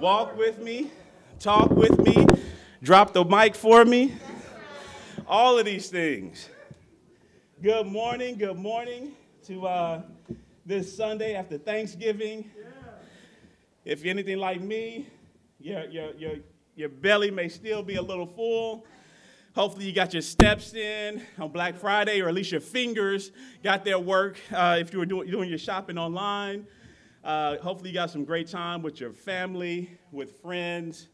walk with me, talk with me, drop the mic for me. All of these things. Good morning, good morning to uh, this Sunday after Thanksgiving. If you're anything like me, your, your, your, your belly may still be a little full. Hopefully, you got your steps in on Black Friday, or at least your fingers got their work uh, if you were doing, doing your shopping online. Uh, hopefully, you got some great time with your family, with friends,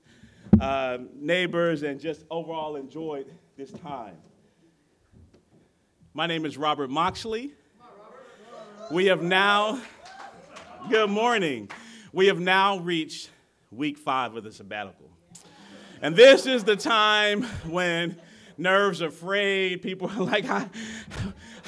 uh, neighbors, and just overall enjoyed this time. My name is Robert Moxley. We have now, good morning. We have now reached week five of the sabbatical. And this is the time when nerves are frayed. People are like, I,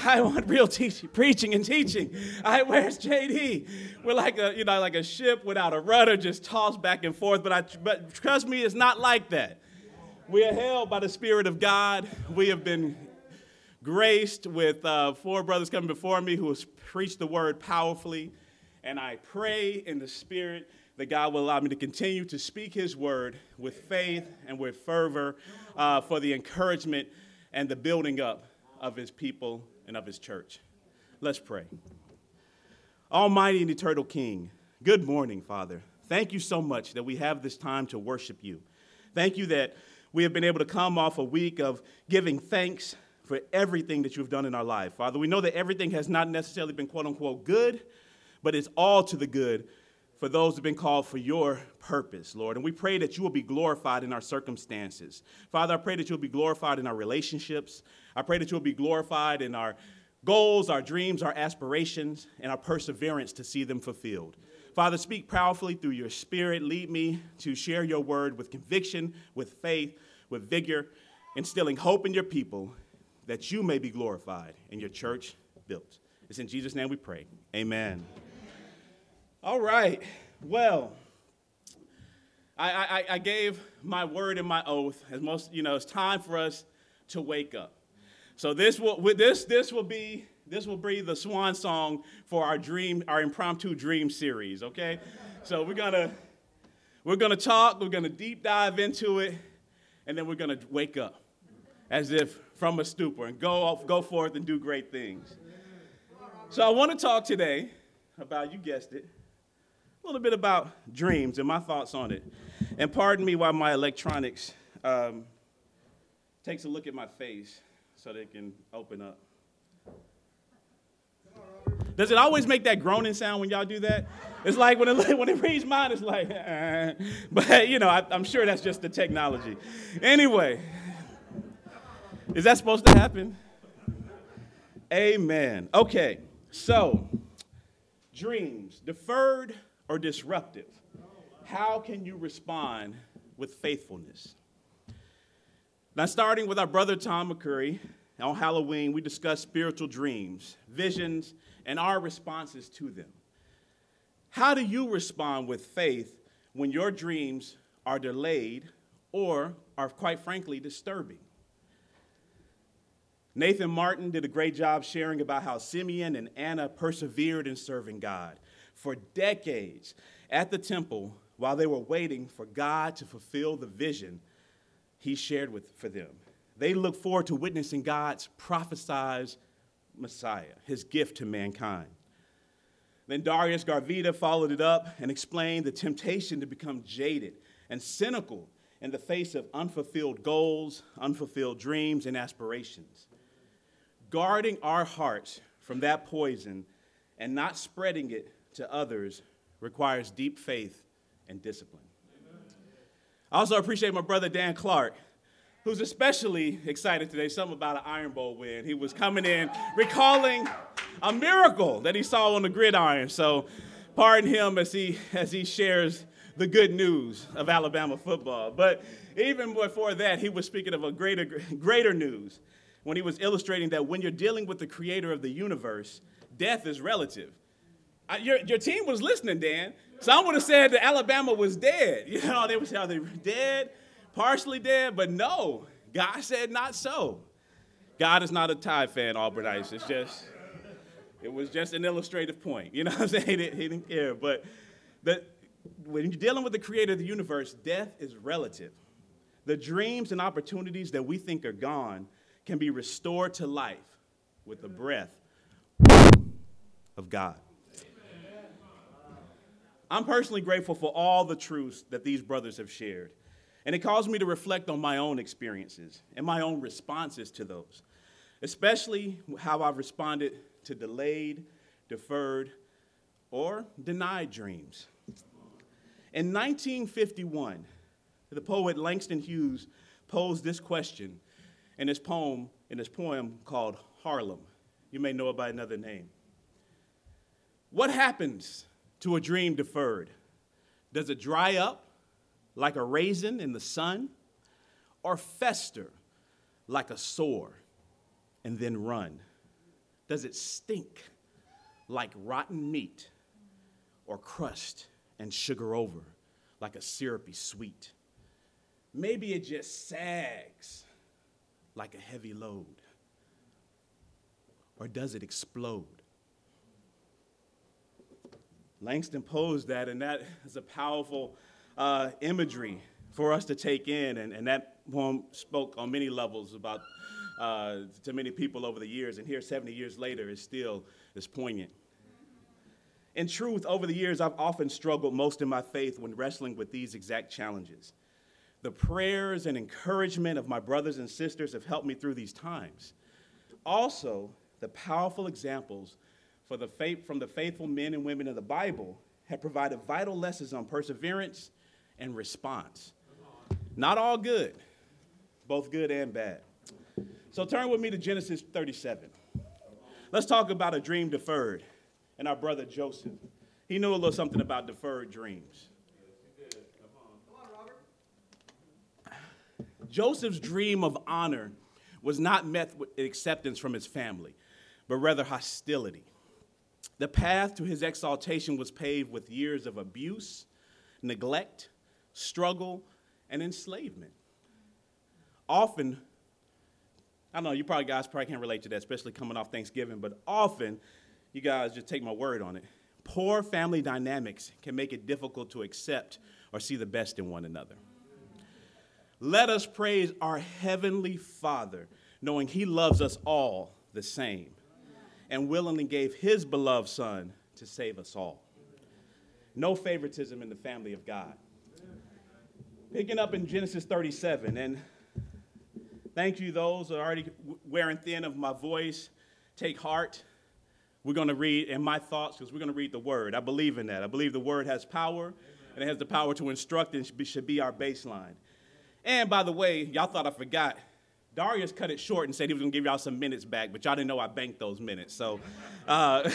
I want real teaching, preaching and teaching. I, where's JD? We're like a, you know, like a ship without a rudder, just tossed back and forth. But, I, but trust me, it's not like that. We are held by the Spirit of God. We have been graced with uh, four brothers coming before me who have preached the word powerfully. And I pray in the Spirit that God will allow me to continue to speak His word with faith and with fervor uh, for the encouragement and the building up of His people and of His church. Let's pray. Almighty and eternal King, good morning, Father. Thank you so much that we have this time to worship you. Thank you that we have been able to come off a week of giving thanks for everything that you've done in our life. Father, we know that everything has not necessarily been quote unquote good, but it's all to the good for those who've been called for your purpose, Lord. And we pray that you will be glorified in our circumstances. Father, I pray that you'll be glorified in our relationships. I pray that you'll be glorified in our goals, our dreams, our aspirations, and our perseverance to see them fulfilled. Father, speak powerfully through your spirit. Lead me to share your word with conviction, with faith, with vigor, instilling hope in your people that you may be glorified and your church built. It's in Jesus' name we pray. Amen. All right. Well, I, I, I, gave my word and my oath. As most, you know, it's time for us to wake up. So this will this this will be this will be the swan song for our dream, our impromptu dream series. Okay. So we're gonna we're gonna talk. We're gonna deep dive into it, and then we're gonna wake up, as if from a stupor, and go off, go forth and do great things. So I want to talk today about you guessed it a little bit about dreams and my thoughts on it. And pardon me while my electronics um, takes a look at my face so they can open up. Does it always make that groaning sound when y'all do that? It's like when it, when it reads mine, it's like, uh, but you know, I, I'm sure that's just the technology. Anyway, is that supposed to happen? Amen. Okay, so dreams, deferred or disruptive? How can you respond with faithfulness? Now, starting with our brother Tom McCurry, on Halloween, we discussed spiritual dreams, visions, and our responses to them. How do you respond with faith when your dreams are delayed or are, quite frankly, disturbing? Nathan Martin did a great job sharing about how Simeon and Anna persevered in serving God for decades at the temple while they were waiting for God to fulfill the vision he shared with, for them. They look forward to witnessing God's prophesied Messiah, his gift to mankind. Then Darius Garvita followed it up and explained the temptation to become jaded and cynical in the face of unfulfilled goals, unfulfilled dreams, and aspirations. Guarding our hearts from that poison and not spreading it to others requires deep faith and discipline. I also appreciate my brother Dan Clark, who's especially excited today, something about an Iron Bowl win. He was coming in recalling a miracle that he saw on the gridiron. So pardon him as he as he shares the good news of Alabama football. But even before that, he was speaking of a greater greater news when he was illustrating that when you're dealing with the creator of the universe, death is relative. I, your, your team was listening, Dan. Some would have said that Alabama was dead. You know, they would say, they were dead, partially dead? But no, God said not so. God is not a Tide fan, Albright It's just, it was just an illustrative point. You know what I'm saying? He didn't, he didn't care. But the, when you're dealing with the creator of the universe, death is relative. The dreams and opportunities that we think are gone can be restored to life with the breath of God. I'm personally grateful for all the truths that these brothers have shared. And it caused me to reflect on my own experiences and my own responses to those, especially how I've responded to delayed, deferred, or denied dreams. In 1951, the poet Langston Hughes posed this question in his poem, in his poem called Harlem. You may know it by another name. What happens to a dream deferred? Does it dry up like a raisin in the sun, or fester like a sore and then run? Does it stink like rotten meat, or crust and sugar over like a syrupy sweet? Maybe it just sags like a heavy load. Or does it explode? Langston posed that, and that is a powerful uh, imagery for us to take in. And, and that poem spoke on many levels about uh, to many people over the years. And here, 70 years later, is still as poignant. In truth, over the years, I've often struggled most in my faith when wrestling with these exact challenges. The prayers and encouragement of my brothers and sisters have helped me through these times. Also, the powerful examples for the faith, from the faithful men and women of the Bible have provided vital lessons on perseverance and response. Not all good, both good and bad. So turn with me to Genesis 37. Let's talk about a dream deferred and our brother Joseph. He knew a little something about deferred dreams. Joseph's dream of honor was not met with acceptance from his family, but rather hostility. The path to his exaltation was paved with years of abuse, neglect, struggle, and enslavement. Often, I don't know, you probably guys probably can't relate to that, especially coming off Thanksgiving, but often, you guys just take my word on it. Poor family dynamics can make it difficult to accept or see the best in one another. Let us praise our Heavenly Father, knowing He loves us all the same and willingly gave His beloved Son to save us all. No favoritism in the family of God. Picking up in Genesis 37, and thank you, those that are already wearing thin of my voice. Take heart. We're going to read in my thoughts because we're going to read the word. I believe in that. I believe the word has power, and it has the power to instruct and should be our baseline. And by the way, y'all thought I forgot. Darius cut it short and said he was gonna give y'all some minutes back, but y'all didn't know I banked those minutes. So, uh,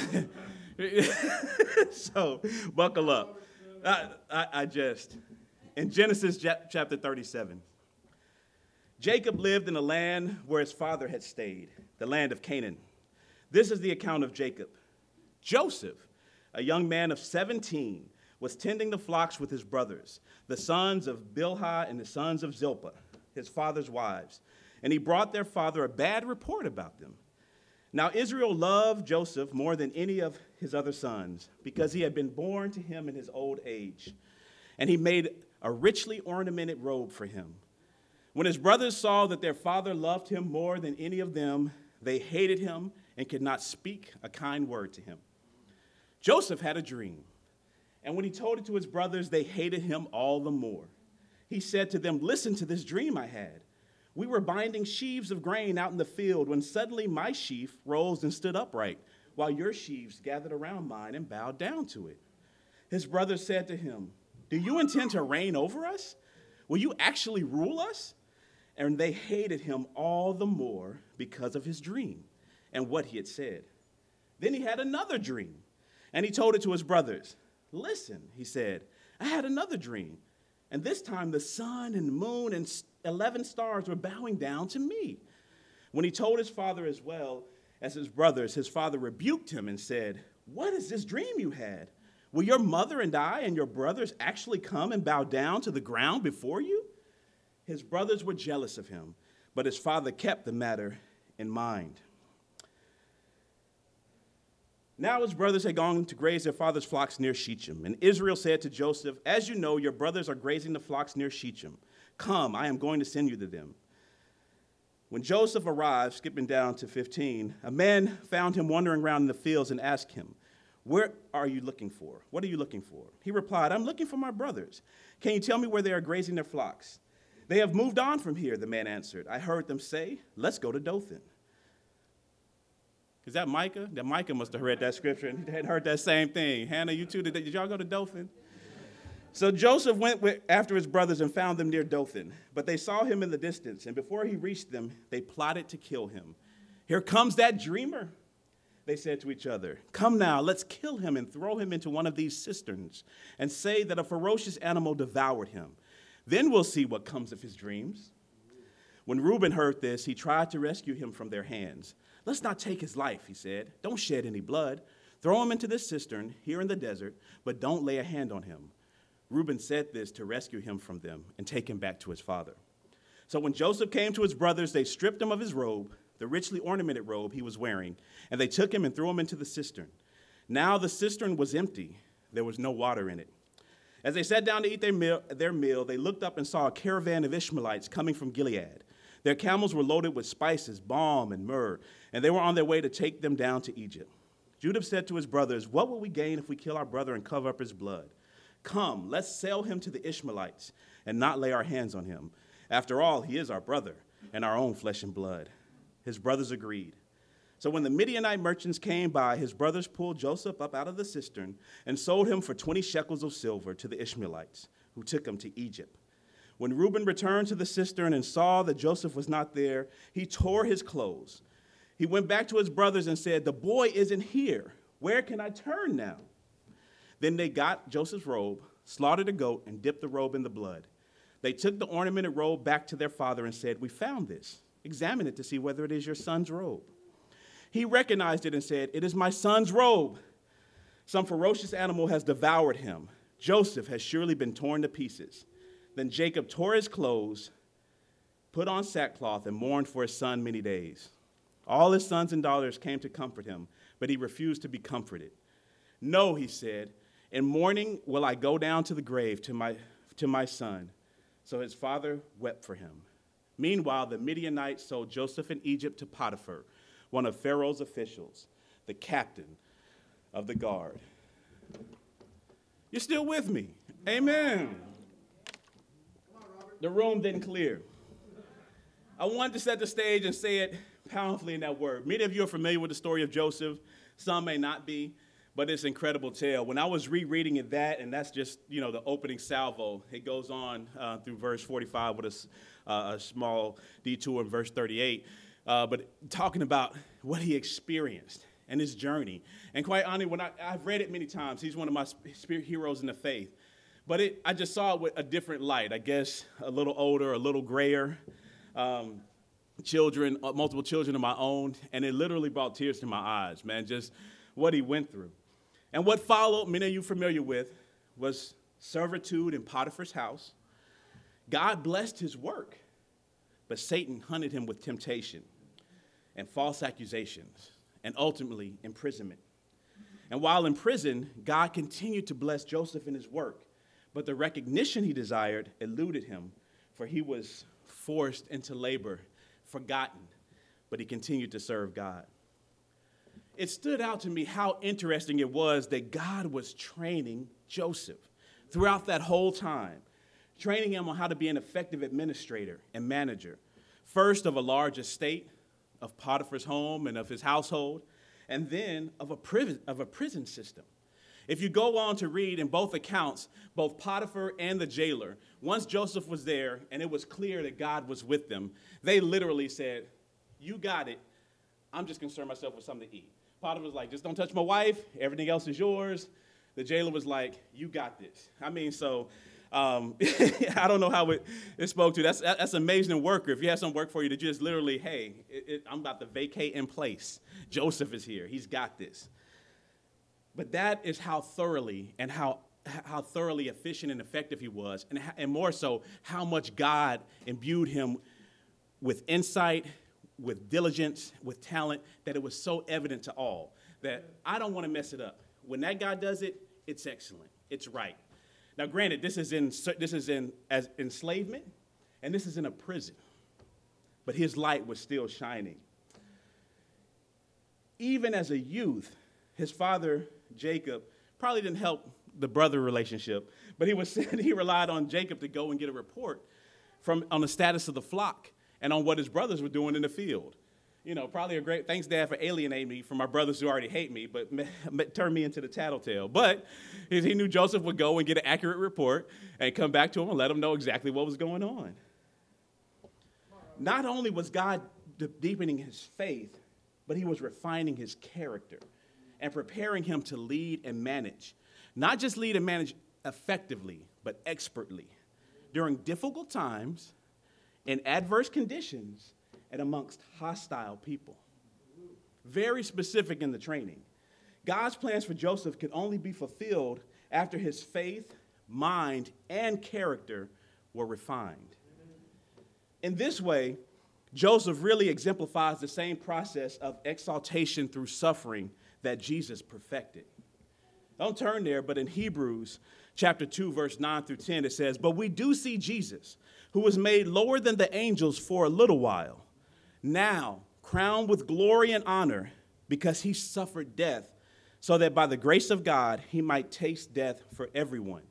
so buckle up. I, I, I just, in Genesis chapter 37, Jacob lived in a land where his father had stayed, the land of Canaan. This is the account of Jacob. Joseph, a young man of 17, was tending the flocks with his brothers, the sons of Bilhah and the sons of Zilpah, his father's wives. And he brought their father a bad report about them. Now, Israel loved Joseph more than any of his other sons because he had been born to him in his old age. And he made a richly ornamented robe for him. When his brothers saw that their father loved him more than any of them, they hated him and could not speak a kind word to him. Joseph had a dream. And when he told it to his brothers, they hated him all the more. He said to them, Listen to this dream I had. We were binding sheaves of grain out in the field when suddenly my sheaf rose and stood upright, while your sheaves gathered around mine and bowed down to it. His brothers said to him, Do you intend to reign over us? Will you actually rule us? And they hated him all the more because of his dream and what he had said. Then he had another dream, and he told it to his brothers. Listen, he said, I had another dream. And this time the sun and moon and 11 stars were bowing down to me. When he told his father as well as his brothers, his father rebuked him and said, What is this dream you had? Will your mother and I and your brothers actually come and bow down to the ground before you? His brothers were jealous of him, but his father kept the matter in mind. Now his brothers had gone to graze their father's flocks near Shechem. And Israel said to Joseph, As you know, your brothers are grazing the flocks near Shechem. Come, I am going to send you to them. When Joseph arrived, skipping down to 15, a man found him wandering around in the fields and asked him, Where are you looking for? What are you looking for? He replied, I'm looking for my brothers. Can you tell me where they are grazing their flocks? They have moved on from here, the man answered. I heard them say, Let's go to Dothan. Is that Micah? That Micah must have read that scripture and had heard that same thing. Hannah, you too, did, did y'all go to Dothan? So Joseph went after his brothers and found them near Dothan. But they saw him in the distance, and before he reached them, they plotted to kill him. Here comes that dreamer, they said to each other. Come now, let's kill him and throw him into one of these cisterns, and say that a ferocious animal devoured him. Then we'll see what comes of his dreams. When Reuben heard this, he tried to rescue him from their hands. Let's not take his life, he said. Don't shed any blood. Throw him into this cistern here in the desert, but don't lay a hand on him. Reuben said this to rescue him from them and take him back to his father. So when Joseph came to his brothers, they stripped him of his robe, the richly ornamented robe he was wearing, and they took him and threw him into the cistern. Now the cistern was empty, there was no water in it. As they sat down to eat their meal, their meal, they looked up and saw a caravan of Ishmaelites coming from Gilead. Their camels were loaded with spices, balm, and myrrh, and they were on their way to take them down to Egypt. Judah said to his brothers, What will we gain if we kill our brother and cover up his blood? Come, let's sell him to the Ishmaelites and not lay our hands on him. After all, he is our brother and our own flesh and blood. His brothers agreed. So when the Midianite merchants came by, his brothers pulled Joseph up out of the cistern and sold him for 20 shekels of silver to the Ishmaelites, who took him to Egypt. When Reuben returned to the cistern and saw that Joseph was not there, he tore his clothes. He went back to his brothers and said, The boy isn't here. Where can I turn now? Then they got Joseph's robe, slaughtered a goat, and dipped the robe in the blood. They took the ornamented robe back to their father and said, We found this. Examine it to see whether it is your son's robe. He recognized it and said, It is my son's robe. Some ferocious animal has devoured him. Joseph has surely been torn to pieces. Then Jacob tore his clothes, put on sackcloth, and mourned for his son many days. All his sons and daughters came to comfort him, but he refused to be comforted. No, he said, in mourning will I go down to the grave to my, to my son. So his father wept for him. Meanwhile, the Midianites sold Joseph in Egypt to Potiphar, one of Pharaoh's officials, the captain of the guard. You're still with me? Amen. The room didn't clear. I wanted to set the stage and say it powerfully in that word. Many of you are familiar with the story of Joseph, some may not be, but it's an incredible tale. When I was rereading it, that, and that's just, you know, the opening salvo, it goes on uh, through verse 45 with a, uh, a, small detour in verse 38, uh, but talking about what he experienced and his journey. And quite honestly, when I, I've read it many times, he's one of my spirit heroes in the faith. But it, I just saw it with a different light. I guess a little older, a little grayer, um, children, uh, multiple children of my own, and it literally brought tears to my eyes, man, just what he went through. And what followed, many of you familiar with, was servitude in Potiphar's house. God blessed his work, but Satan hunted him with temptation and false accusations and ultimately imprisonment. And while in prison, God continued to bless Joseph in his work but the recognition he desired eluded him, for he was forced into labor, forgotten, but he continued to serve God. It stood out to me how interesting it was that God was training Joseph throughout that whole time, training him on how to be an effective administrator and manager, first of a large estate, of Potiphar's home and of his household, and then of a prison, of a prison system. If you go on to read in both accounts, both Potiphar and the jailer, once Joseph was there and it was clear that God was with them, they literally said, You got it. I'm just concerned myself with something to eat. Potiphar was like, Just don't touch my wife. Everything else is yours. The jailer was like, You got this. I mean, so. Um, I don't know how it, it spoke to. That's that's amazing worker. If you have some work for you to just literally, hey, it, it, I'm about to vacate in place. Joseph is here. He's got this. But that is how thoroughly and how, how thoroughly efficient and effective he was, and, and more so, how much God imbued him with insight, with diligence, with talent, that it was so evident to all that I don't want to mess it up. When that guy does it, it's excellent. It's right. Now, granted, this is in this is in as enslavement, and this is in a prison. But his light was still shining. Even as a youth, his father Jacob probably didn't help the brother relationship, but he was he relied on Jacob to go and get a report from on the status of the flock and on what his brothers were doing in the field you know, probably a great thanks, Dad, for alienating me from my brothers who already hate me, but turned me into the tattletale. But he knew Joseph would go and get an accurate report and come back to him and let him know exactly what was going on. Not only was God deepening his faith, but he was refining his character and preparing him to lead and manage. Not just lead and manage effectively, but expertly. During difficult times, in adverse conditions, and amongst hostile people. Very specific in the training. God's plans for Joseph could only be fulfilled after his faith, mind, and character were refined. In this way, Joseph really exemplifies the same process of exaltation through suffering that Jesus perfected. Don't turn there, but in Hebrews chapter 2, verse 9 through 10, it says, But we do see Jesus, who was made lower than the angels for a little while now crowned with glory and honor because he suffered death, so that by the grace of God he might taste death for everyone.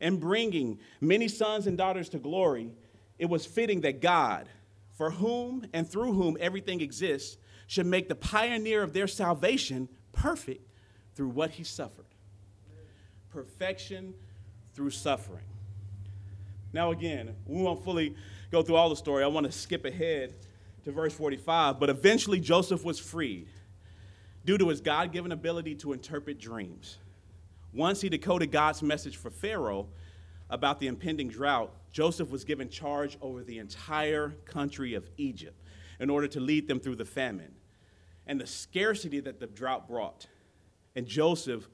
And bringing many sons and daughters to glory, it was fitting that God, for whom and through whom everything exists, should make the pioneer of their salvation perfect through what he suffered. Perfection through suffering. Now, again, we won't fully go through all the story. I want to skip ahead to verse 45. But eventually Joseph was freed due to his God given ability to interpret dreams. Once he decoded God's message for Pharaoh about the impending drought, Joseph was given charge over the entire country of Egypt in order to lead them through the famine and the scarcity that the drought brought. And Joseph,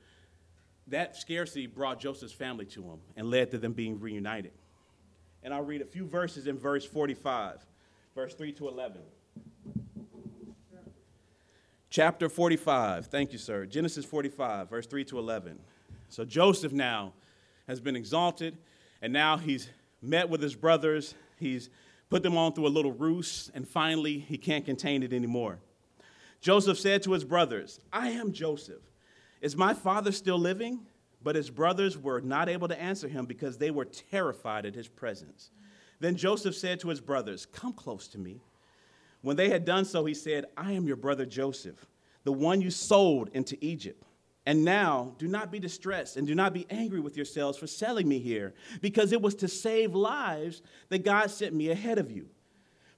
that scarcity brought Joseph's family to him and led to them being reunited. And I'll read a few verses in verse 45 verse 3 to 11. Chapter 45. Thank you, sir. Genesis 45, verse 3 to 11. So Joseph now has been exalted, and now he's met with his brothers. He's put them on through a little ruse, and finally he can't contain it anymore. Joseph said to his brothers, I am Joseph. Is my father still living? But his brothers were not able to answer him because they were terrified at his presence. Then Joseph said to his brothers, Come close to me. When they had done so, he said, I am your brother Joseph, the one you sold into Egypt. And now do not be distressed and do not be angry with yourselves for selling me here, because it was to save lives that God sent me ahead of you.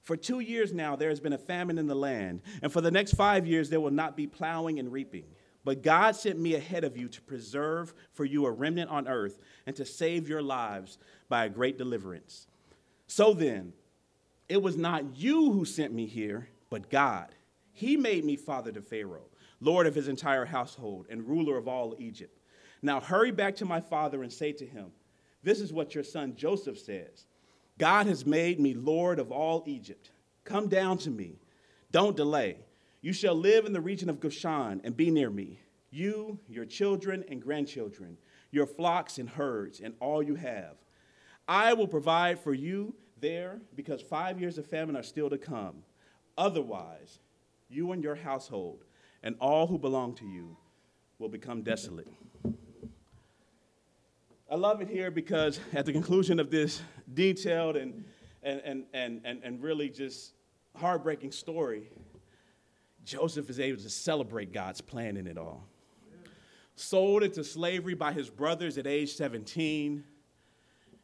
For two years now, there has been a famine in the land, and for the next five years, there will not be plowing and reaping. But God sent me ahead of you to preserve for you a remnant on earth and to save your lives by a great deliverance. So then, it was not you who sent me here, but God. He made me father to Pharaoh, lord of his entire household, and ruler of all Egypt. Now hurry back to my father and say to him, This is what your son Joseph says God has made me lord of all Egypt. Come down to me. Don't delay. You shall live in the region of Goshen and be near me, you, your children and grandchildren, your flocks and herds, and all you have. I will provide for you there because five years of famine are still to come. Otherwise, you and your household and all who belong to you will become desolate. I love it here because at the conclusion of this detailed and, and, and, and, and, really just heartbreaking story, Joseph is able to celebrate God's plan in it all. Sold into slavery by his brothers at age 17,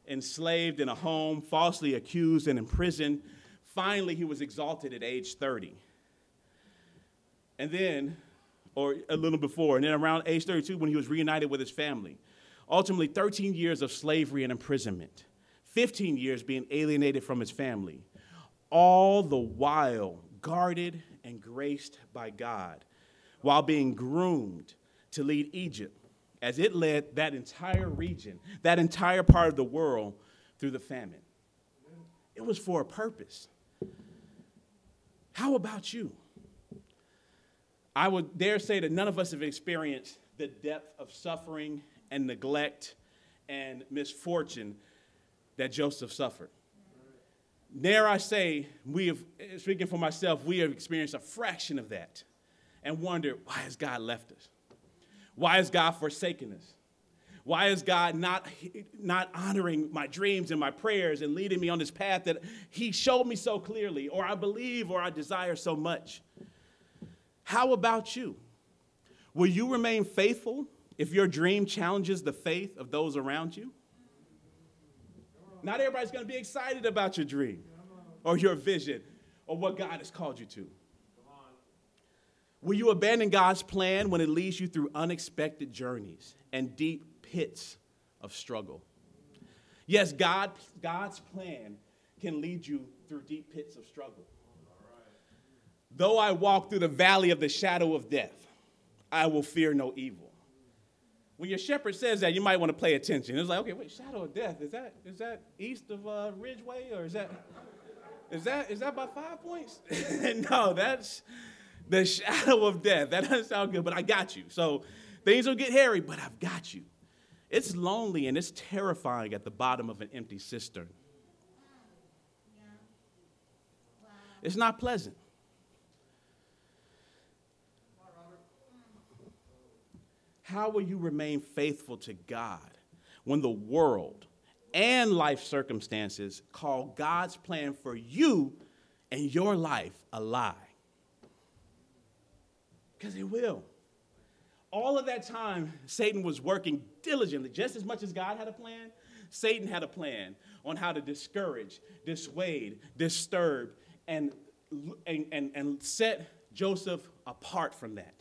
enslaved in a home, falsely accused and imprisoned. Finally, he was exalted at age 30. And then, or a little before, and then around age 32, when he was reunited with his family. Ultimately, 13 years of slavery and imprisonment, 15 years being alienated from his family, all the while guarded and graced by God, while being groomed to lead Egypt as it led that entire region, that entire part of the world through the famine. It was for a purpose. How about you? I would dare say that none of us have experienced the depth of suffering and neglect and misfortune that Joseph suffered. Dare I say, we have, speaking for myself, we have experienced a fraction of that and wondered, why has God left us? Why has God forsaken us? Why is God not, not honoring my dreams and my prayers and leading me on this path that He showed me so clearly, or I believe, or I desire so much? How about you? Will you remain faithful if your dream challenges the faith of those around you? Not everybody's going to be excited about your dream or your vision or what God has called you to. Will you abandon God's plan when it leads you through unexpected journeys and deep pits of struggle. Yes, God, God's plan can lead you through deep pits of struggle. Though I walk through the valley of the shadow of death, I will fear no evil. When your shepherd says that, you might want to pay attention. It's like, okay, wait, shadow of death, is that, is that east of uh, Ridgeway or is that, is that, is that by five points? no, that's the shadow of death. That doesn't sound good, but I got you. So things will get hairy, but I've got you. It's lonely and it's terrifying at the bottom of an empty cistern. It's not pleasant. How will you remain faithful to God when the world and life circumstances call God's plan for you and your life a lie? Because it will all of that time, Satan was working diligently, just as much as God had a plan. Satan had a plan on how to discourage, dissuade, disturb, and, and, and, and set Joseph apart from that.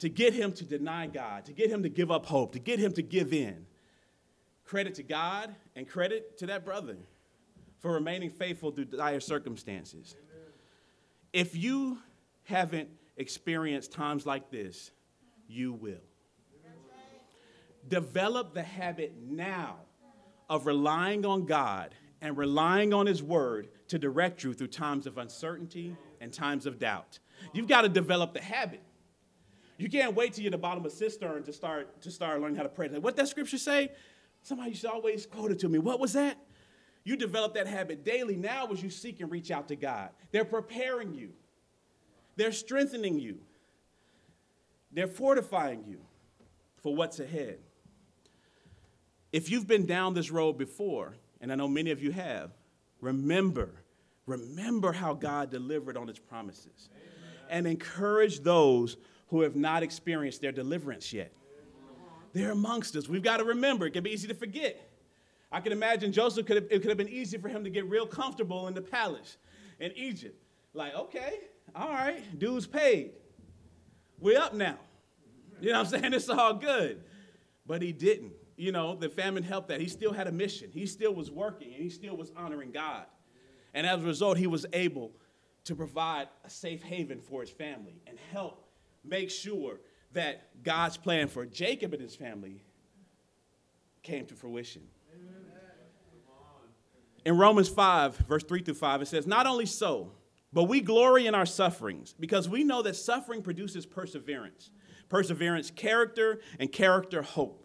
To get him to deny God, to get him to give up hope, to get him to give in. Credit to God and credit to that brother for remaining faithful through dire circumstances. Amen. If you haven't experienced times like this, you will. Develop the habit now of relying on God and relying on His Word to direct you through times of uncertainty and times of doubt. You've got to develop the habit. You can't wait till you're at the bottom of a cistern to start to start learning how to pray. Like, what that scripture say? Somebody to always quote it to me. What was that? You develop that habit daily now as you seek and reach out to God. They're preparing you. They're strengthening you. They're fortifying you for what's ahead. If you've been down this road before, and I know many of you have, remember, remember how God delivered on his promises. Amen. And encourage those who have not experienced their deliverance yet. They're amongst us. We've got to remember, it can be easy to forget. I can imagine Joseph could have, it could have been easy for him to get real comfortable in the palace in Egypt. Like, okay, all right, dude's paid. We're up now. You know what I'm saying? It's all good. But he didn't. You know, the famine helped that. He still had a mission. He still was working and he still was honoring God. And as a result, he was able to provide a safe haven for his family and help make sure that God's plan for Jacob and his family came to fruition. In Romans 5, verse 3 through 5, it says, Not only so, but we glory in our sufferings because we know that suffering produces perseverance perseverance, character, and character, hope.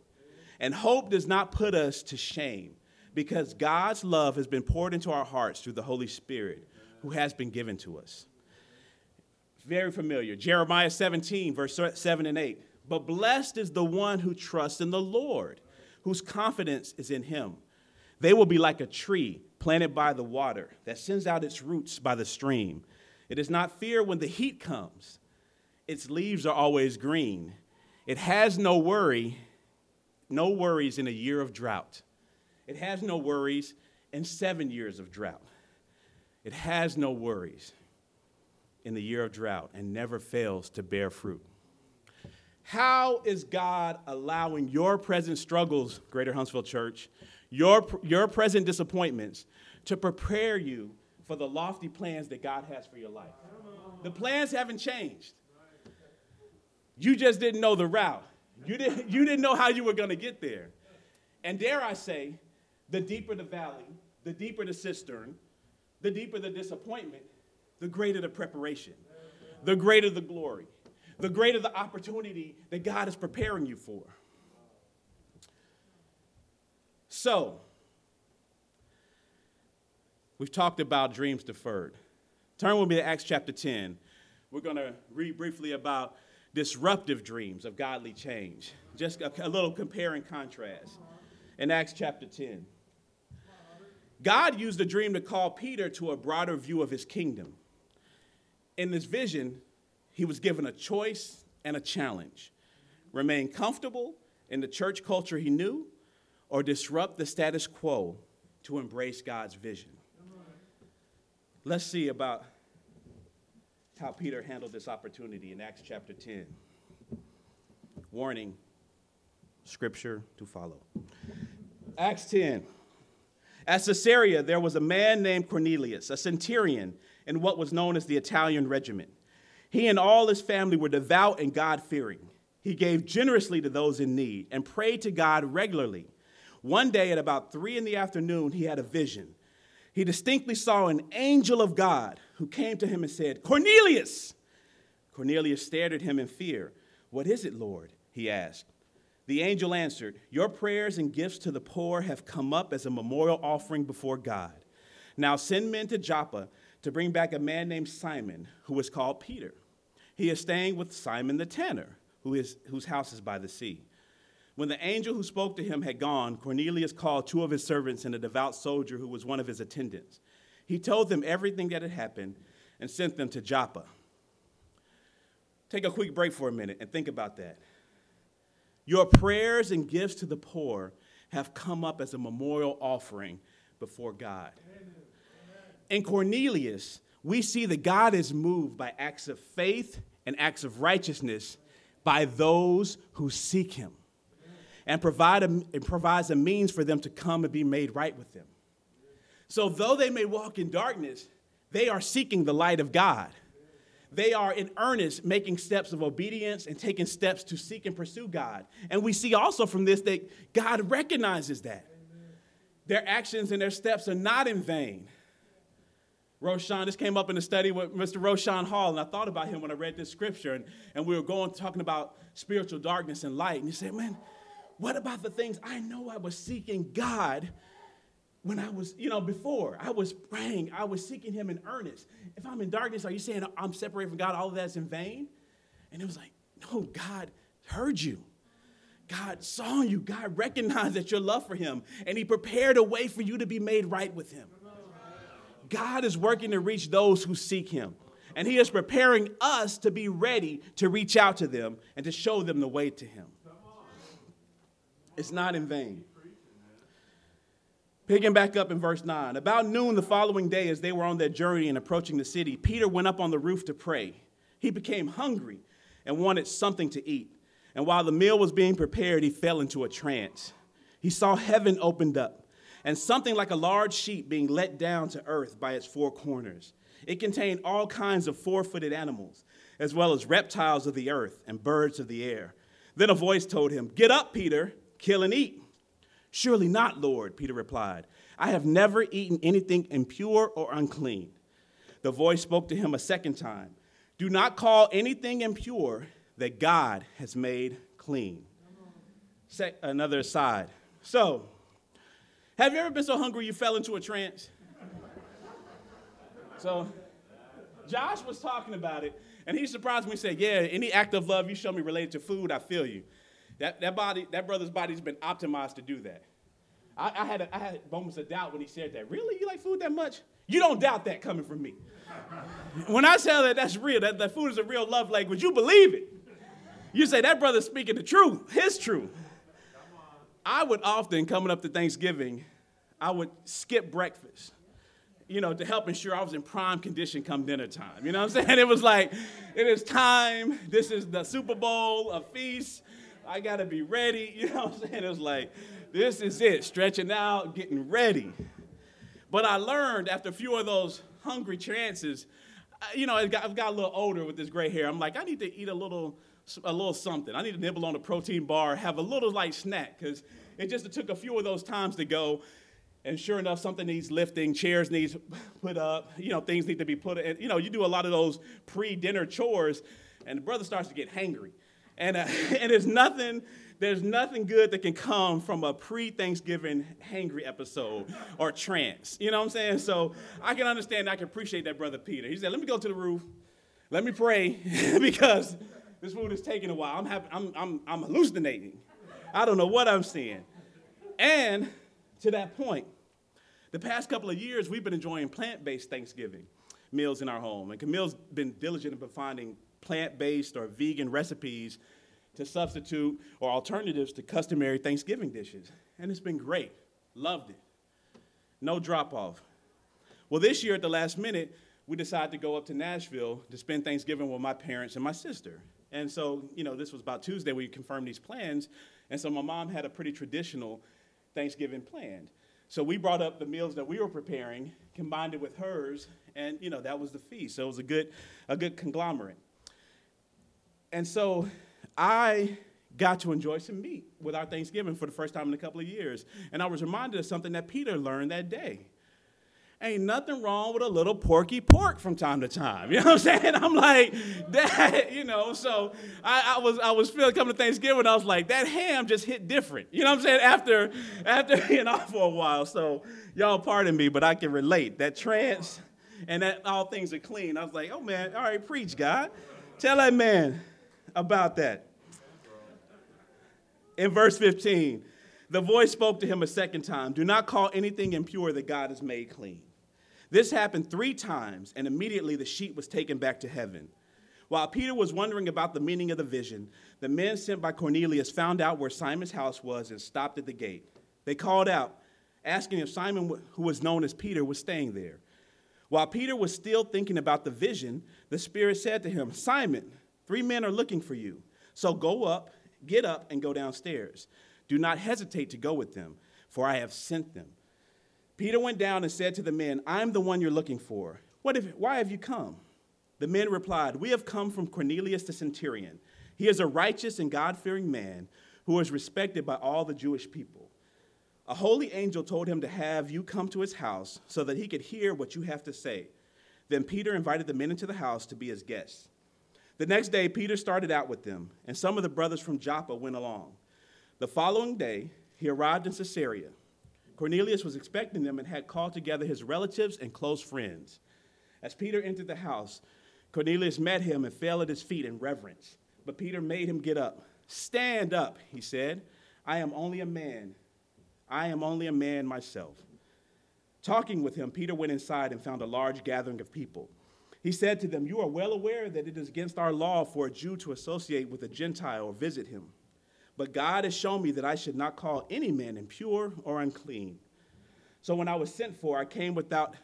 And hope does not put us to shame because God's love has been poured into our hearts through the Holy Spirit who has been given to us. Very familiar. Jeremiah 17, verse 7 and 8. But blessed is the one who trusts in the Lord, whose confidence is in him. They will be like a tree planted by the water that sends out its roots by the stream. It does not fear when the heat comes its leaves are always green. It has no worry, no worries in a year of drought. It has no worries in seven years of drought. It has no worries in the year of drought and never fails to bear fruit. How is God allowing your present struggles, Greater Huntsville Church, your, your present disappointments, to prepare you for the lofty plans that God has for your life? The plans haven't changed. You just didn't know the route. You didn't, you didn't know how you were going to get there. And dare I say, the deeper the valley, the deeper the cistern, the deeper the disappointment, the greater the preparation, the greater the glory, the greater the opportunity that God is preparing you for. So, we've talked about dreams deferred. Turn with me to Acts chapter 10. We're going to read briefly about disruptive dreams of godly change. Just a, a little compare and contrast. In Acts chapter 10, God used a dream to call Peter to a broader view of his kingdom. In this vision, he was given a choice and a challenge remain comfortable in the church culture he knew or disrupt the status quo to embrace God's vision. Let's see about how Peter handled this opportunity in Acts chapter 10. Warning, scripture to follow. Acts 10. At Caesarea, there was a man named Cornelius, a centurion in what was known as the Italian regiment. He and all his family were devout and God fearing. He gave generously to those in need and prayed to God regularly. One day at about three in the afternoon, he had a vision. He distinctly saw an angel of God who came to him and said, Cornelius! Cornelius stared at him in fear. What is it, Lord? he asked. The angel answered, Your prayers and gifts to the poor have come up as a memorial offering before God. Now send men to Joppa to bring back a man named Simon, who was called Peter. He is staying with Simon the tanner, who is, whose house is by the sea. When the angel who spoke to him had gone, Cornelius called two of his servants and a devout soldier who was one of his attendants. He told them everything that had happened and sent them to Joppa. Take a quick break for a minute and think about that. Your prayers and gifts to the poor have come up as a memorial offering before God. In Cornelius, we see that God is moved by acts of faith and acts of righteousness by those who seek him and provide a, it provides a means for them to come and be made right with them. So, though they may walk in darkness, they are seeking the light of God. They are in earnest making steps of obedience and taking steps to seek and pursue God. And we see also from this that God recognizes that. Their actions and their steps are not in vain. Roshan, this came up in a study with Mr. Roshan Hall, and I thought about him when I read this scripture, and, and we were going talking about spiritual darkness and light. And he said, Man, what about the things I know I was seeking God when I was, you know, before? I was praying, I was seeking Him in earnest. If I'm in darkness, are you saying I'm separated from God? All of that's in vain? And it was like, no, God heard you. God saw you. God recognized that your love for Him, and He prepared a way for you to be made right with Him. God is working to reach those who seek Him. And He is preparing us to be ready to reach out to them and to show them the way to Him. It's not in vain. Picking back up in verse 9. About noon the following day, as they were on their journey and approaching the city, Peter went up on the roof to pray. He became hungry and wanted something to eat. And while the meal was being prepared, he fell into a trance. He saw heaven opened up and something like a large sheet being let down to earth by its four corners. It contained all kinds of four footed animals, as well as reptiles of the earth and birds of the air. Then a voice told him, Get up, Peter kill and eat. Surely not, Lord, Peter replied. I have never eaten anything impure or unclean. The voice spoke to him a second time Do not call anything impure that God has made clean. Another aside. So, have you ever been so hungry you fell into a trance? So, Josh was talking about it, and he surprised me and said, Yeah, any act of love you show me related to food, I feel you. That, that body, that brother's body's been optimized to do that. I, I had a, I had moments of doubt when he said that. Really, you like food that much? You don't doubt that coming from me. when I say that that's real, that, that food is a real love language, you believe it. You say that brother's speaking the truth, his truth. I would often, coming up to Thanksgiving, I would skip breakfast, you know, to help ensure I was in prime condition come dinner time. You know what I'm saying? It was like, it is time. This is the Super Bowl, a feast. I got to be ready. You know what I'm saying? It was like, this is it, stretching out, getting ready. But I learned after a few of those hungry chances, you know, I've got, I've got a little older with this gray hair. I'm like, I need to eat a little, a little something. I need to nibble on a protein bar, have a little light snack, because it just took a few of those times to go. And sure enough, something needs lifting, chairs needs put up, you know, things need to be put in. You know, you do a lot of those pre-dinner chores and the brother starts to get hangry. And, uh, and there's nothing there's nothing good that can come from a pre-Thanksgiving hangry episode or trance. You know what I'm saying? So I can understand, I can appreciate that brother Peter. He said, let me go to the roof, let me pray, because this food is taking a while. I'm, happy, I'm, I'm, I'm hallucinating. I don't know what I'm seeing. And to that point, the past couple of years, we've been enjoying plant-based Thanksgiving meals in our home. And Camille's been diligent in finding plant-based or vegan recipes to substitute or alternatives to customary Thanksgiving dishes. And it's been great. Loved it. No drop off. Well, this year at the last minute, we decided to go up to Nashville to spend Thanksgiving with my parents and my sister. And so, you know, this was about Tuesday we confirmed these plans. And so my mom had a pretty traditional Thanksgiving planned. So we brought up the meals that we were preparing, combined it with hers, and you know, that was the feast. So it was a good, a good conglomerate. And so I got to enjoy some meat with our Thanksgiving for the first time in a couple of years. And I was reminded of something that Peter learned that day. Ain't nothing wrong with a little porky pork from time to time. You know what I'm saying? I'm like, that, you know, so I, I was I was feeling coming to Thanksgiving, I was like, that ham just hit different. You know what I'm saying? After after being off for a while. So y'all pardon me, but I can relate. That trance and that all things are clean. I was like, oh man, all right, preach, God. Tell that man about that. In verse 15, the voice spoke to him a second time Do not call anything impure that God has made clean. This happened three times, and immediately the sheet was taken back to heaven. While Peter was wondering about the meaning of the vision, the men sent by Cornelius found out where Simon's house was and stopped at the gate. They called out, asking if Simon, who was known as Peter, was staying there. While Peter was still thinking about the vision, the Spirit said to him, Simon, Three men are looking for you. So go up, get up, and go downstairs. Do not hesitate to go with them, for I have sent them. Peter went down and said to the men, I'm the one you're looking for. What if, why have you come? The men replied, We have come from Cornelius the centurion. He is a righteous and God fearing man who is respected by all the Jewish people. A holy angel told him to have you come to his house so that he could hear what you have to say. Then Peter invited the men into the house to be his guests. The next day, Peter started out with them, and some of the brothers from Joppa went along. The following day, he arrived in Caesarea. Cornelius was expecting them and had called together his relatives and close friends. As Peter entered the house, Cornelius met him and fell at his feet in reverence. But Peter made him get up. Stand up, he said. I am only a man. I am only a man myself. Talking with him, Peter went inside and found a large gathering of people. He said to them, You are well aware that it is against our law for a Jew to associate with a Gentile or visit him. But God has shown me that I should not call any man impure or unclean. So when I was sent for, I came without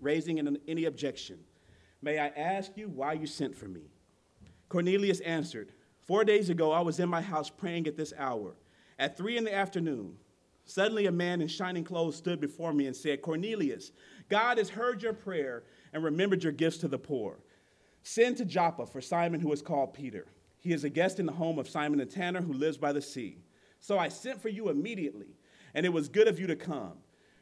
raising any objection. May I ask you why you sent for me? Cornelius answered, Four days ago, I was in my house praying at this hour. At three in the afternoon, suddenly a man in shining clothes stood before me and said, Cornelius, God has heard your prayer and remembered your gifts to the poor. Send to Joppa for Simon, who is called Peter. He is a guest in the home of Simon the tanner, who lives by the sea. So I sent for you immediately, and it was good of you to come.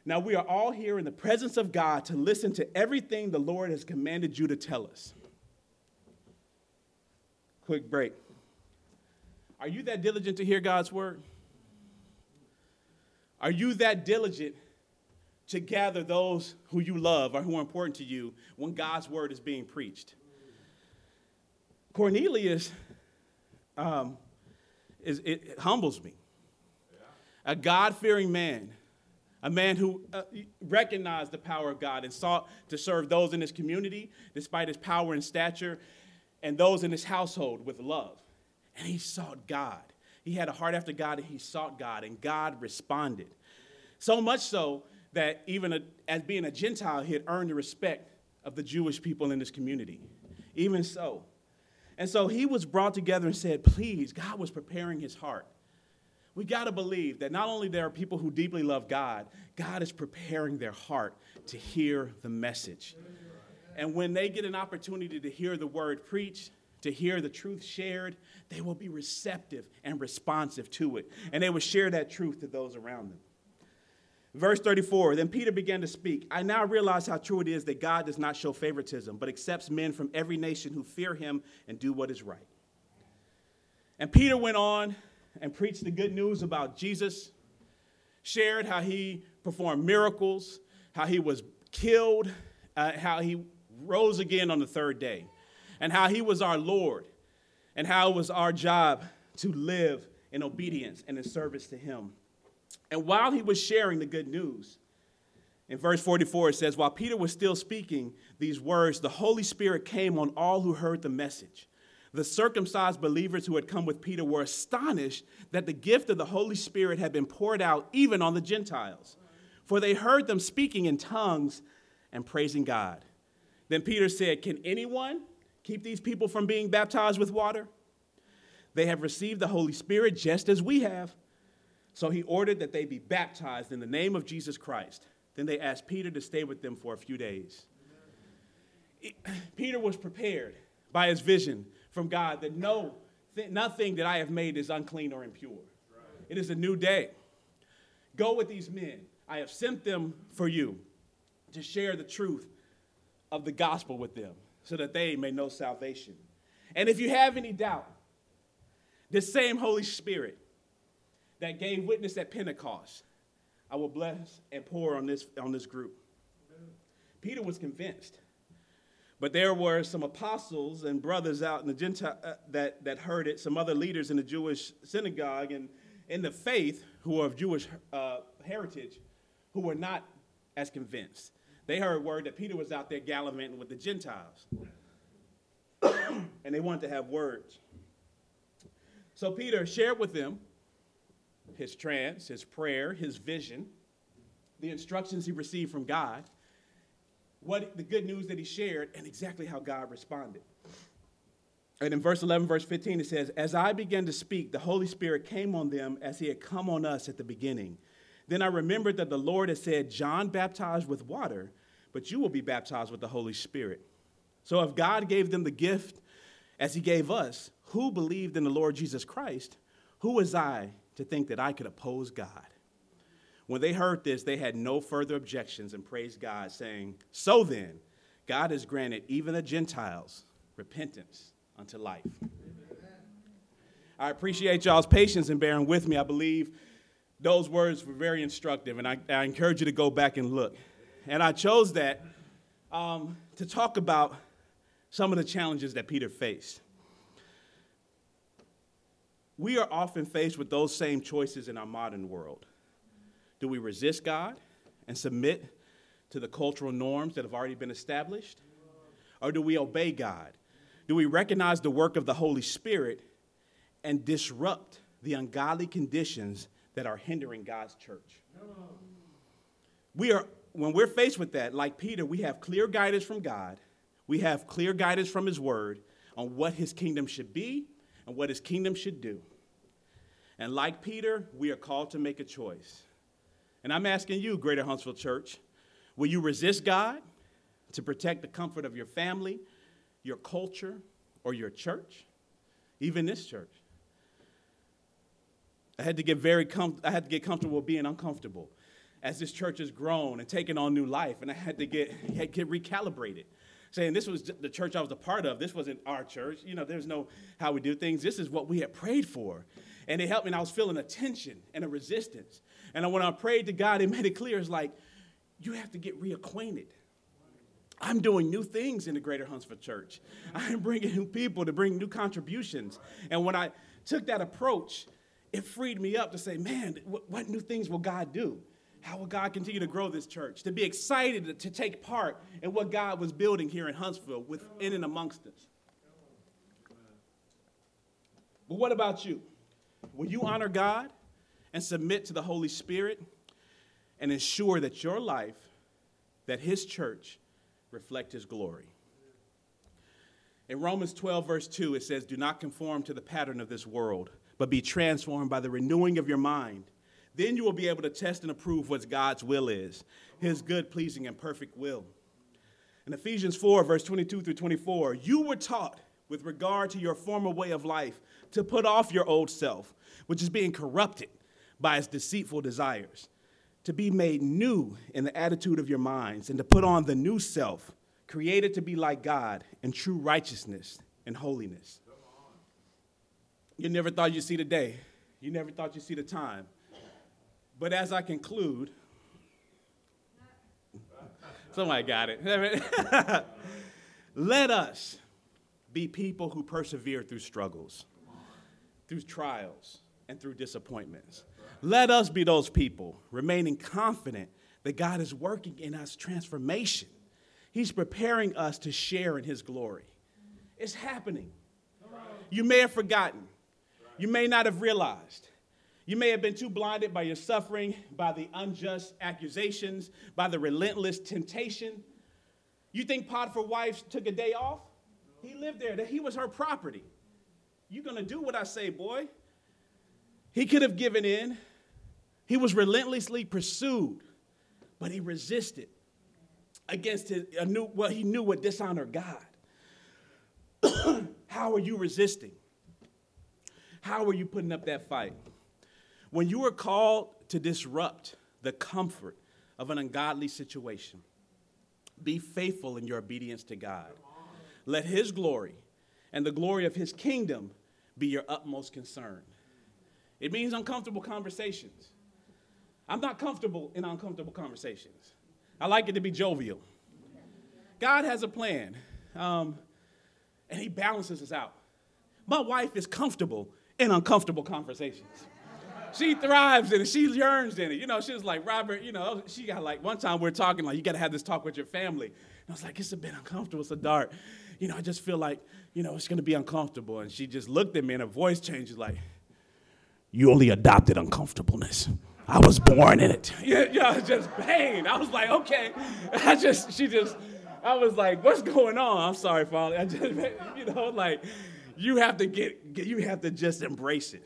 Now we are all here in the presence of God to listen to everything the Lord has commanded you to tell us. Quick break. Are you that diligent to hear God's word? Are you that diligent to gather those who you love or who are important to you when God's word is being preached. Cornelius um, is, it humbles me. A God fearing man, a man who uh, recognized the power of God and sought to serve those in his community despite his power and stature, and those in his household with love. And he sought God. He had a heart after God and he sought God, and God responded. So much so that even a, as being a Gentile, he had earned the respect of the Jewish people in this community. Even so. And so he was brought together and said, Please, God was preparing his heart. We got to believe that not only there are people who deeply love God, God is preparing their heart to hear the message. And when they get an opportunity to hear the word preached, to hear the truth shared, they will be receptive and responsive to it. And they will share that truth to those around them. Verse 34 Then Peter began to speak. I now realize how true it is that God does not show favoritism, but accepts men from every nation who fear him and do what is right. And Peter went on and preached the good news about Jesus, shared how he performed miracles, how he was killed, uh, how he rose again on the third day, and how he was our Lord, and how it was our job to live in obedience and in service to him. And while he was sharing the good news, in verse 44, it says, While Peter was still speaking these words, the Holy Spirit came on all who heard the message. The circumcised believers who had come with Peter were astonished that the gift of the Holy Spirit had been poured out even on the Gentiles, for they heard them speaking in tongues and praising God. Then Peter said, Can anyone keep these people from being baptized with water? They have received the Holy Spirit just as we have. So he ordered that they be baptized in the name of Jesus Christ. Then they asked Peter to stay with them for a few days. Peter was prepared by his vision from God that no, th- nothing that I have made is unclean or impure. Right. It is a new day. Go with these men. I have sent them for you to share the truth of the gospel with them so that they may know salvation. And if you have any doubt, the same Holy Spirit that gave witness at Pentecost, I will bless and pour on this, on this group. Peter was convinced. But there were some apostles and brothers out in the Gentile uh, that, that heard it, some other leaders in the Jewish synagogue and in the faith who are of Jewish uh, heritage who were not as convinced. They heard word that Peter was out there gallivanting with the Gentiles. and they wanted to have words. So Peter shared with them his trance, his prayer, his vision, the instructions he received from God, what the good news that he shared, and exactly how God responded. And in verse 11, verse 15, it says, As I began to speak, the Holy Spirit came on them as he had come on us at the beginning. Then I remembered that the Lord had said, John baptized with water, but you will be baptized with the Holy Spirit. So if God gave them the gift as he gave us, who believed in the Lord Jesus Christ, who was I to think that I could oppose God. When they heard this, they had no further objections and praised God, saying, So then, God has granted even the Gentiles repentance unto life. I appreciate y'all's patience in bearing with me. I believe those words were very instructive, and I, I encourage you to go back and look. And I chose that um, to talk about some of the challenges that Peter faced we are often faced with those same choices in our modern world. Do we resist God and submit to the cultural norms that have already been established? Or do we obey God? Do we recognize the work of the Holy Spirit and disrupt the ungodly conditions that are hindering God's church? We are, when we're faced with that, like Peter, we have clear guidance from God, we have clear guidance from His Word on what His kingdom should be and what his kingdom should do. And like Peter, we are called to make a choice. And I'm asking you, Greater Huntsville Church, will you resist God to protect the comfort of your family, your culture, or your church? Even this church. I had to get very com- I had to get comfortable being uncomfortable as this church has grown and taken on new life, and I had to get, had to get recalibrated saying this was the church I was a part of. This wasn't our church. You know, there's no how we do things. This is what we had prayed for. And it helped me. And I was feeling a tension and a resistance. And when I prayed to God, it made it clear it's like, you have to get reacquainted. I'm doing new things in the Greater Huntsville Church. I'm bringing new people to bring new contributions. And when I took that approach, it freed me up to say, man, what, new things will God do? How will God continue to grow this church? To be excited to take part in what God was building here in Huntsville within and amongst us. But what about you? Will you honor God and submit to the Holy Spirit and ensure that your life, that His church, reflect His glory? In Romans 12, verse 2, it says, Do not conform to the pattern of this world, but be transformed by the renewing of your mind then you will be able to test and approve what God's will is, his good, pleasing, and perfect will. In Ephesians 4, verse 22 through 24, you were taught with regard to your former way of life to put off your old self, which is being corrupted by its deceitful desires, to be made new in the attitude of your minds and to put on the new self, created to be like God in true righteousness and holiness. You never thought you'd see the day. You never thought you'd see the time. But as I conclude, somebody got it. Let us be people who persevere through struggles, through trials, and through disappointments. Let us be those people, remaining confident that God is working in us transformation. He's preparing us to share in His glory. It's happening. You may have forgotten. You may not have realized. You may have been too blinded by your suffering, by the unjust accusations, by the relentless temptation. You think Potiphar's wife took a day off? He lived there, that he was her property. You're gonna do what I say, boy. He could have given in. He was relentlessly pursued, but he resisted against his, knew, what he knew would dishonor God. How are you resisting? How are you putting up that fight? When you are called to disrupt the comfort of an ungodly situation, be faithful in your obedience to God. Let His glory and the glory of His kingdom be your utmost concern. It means uncomfortable conversations. I'm not comfortable in uncomfortable conversations. I like it to be jovial. God has a plan, um, and He balances us out. My wife is comfortable in uncomfortable conversations. She thrives in it. She yearns in it. You know, she was like, Robert, you know, she got like, one time we are talking, like, you got to have this talk with your family. And I was like, it's a bit uncomfortable. It's a dark. You know, I just feel like, you know, it's going to be uncomfortable. And she just looked at me and her voice changed, like, you only adopted uncomfortableness. I was born in it. Yeah, yeah, just pain. I was like, okay. I just, she just, I was like, what's going on? I'm sorry, Father. I just, you know, like, you have to get, you have to just embrace it.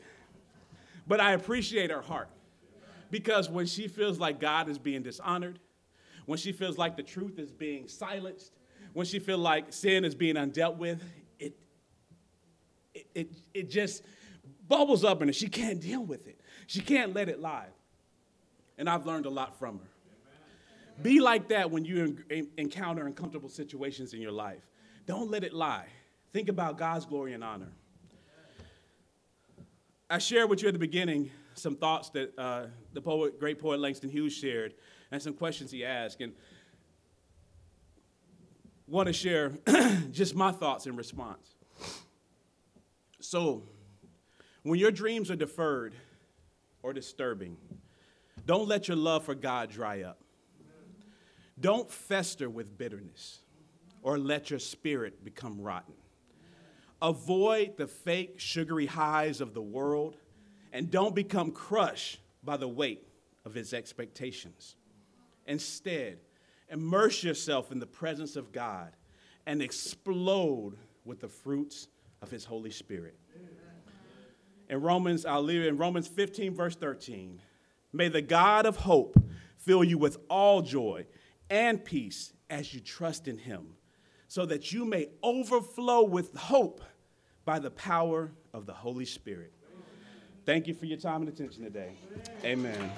But I appreciate her heart because when she feels like God is being dishonored, when she feels like the truth is being silenced, when she feels like sin is being undealt with, it, it, it, it just, bubbles up in her. She can't deal with it. She can't let it lie. And I've learned a lot from her. Be like that when you encounter uncomfortable situations in your life. Don't let it lie. Think about God's glory and honor. I shared with you at the beginning some thoughts that uh, the poet, great poet Langston Hughes shared and some questions he asked. And want to share just my thoughts in response. So, when your dreams are deferred or disturbing, don't let your love for God dry up. Don't fester with bitterness or let your spirit become rotten. Avoid the fake, sugary highs of the world and don't become crushed by the weight of its expectations. Instead, immerse yourself in the presence of God and explode with the fruits of His Holy Spirit in Romans, I'll leave it in Romans 15, verse 13. May the God of hope fill you with all joy and peace as you trust in him, so that you may overflow with hope by the power of the Holy Spirit. Thank you for your time and attention today. Amen.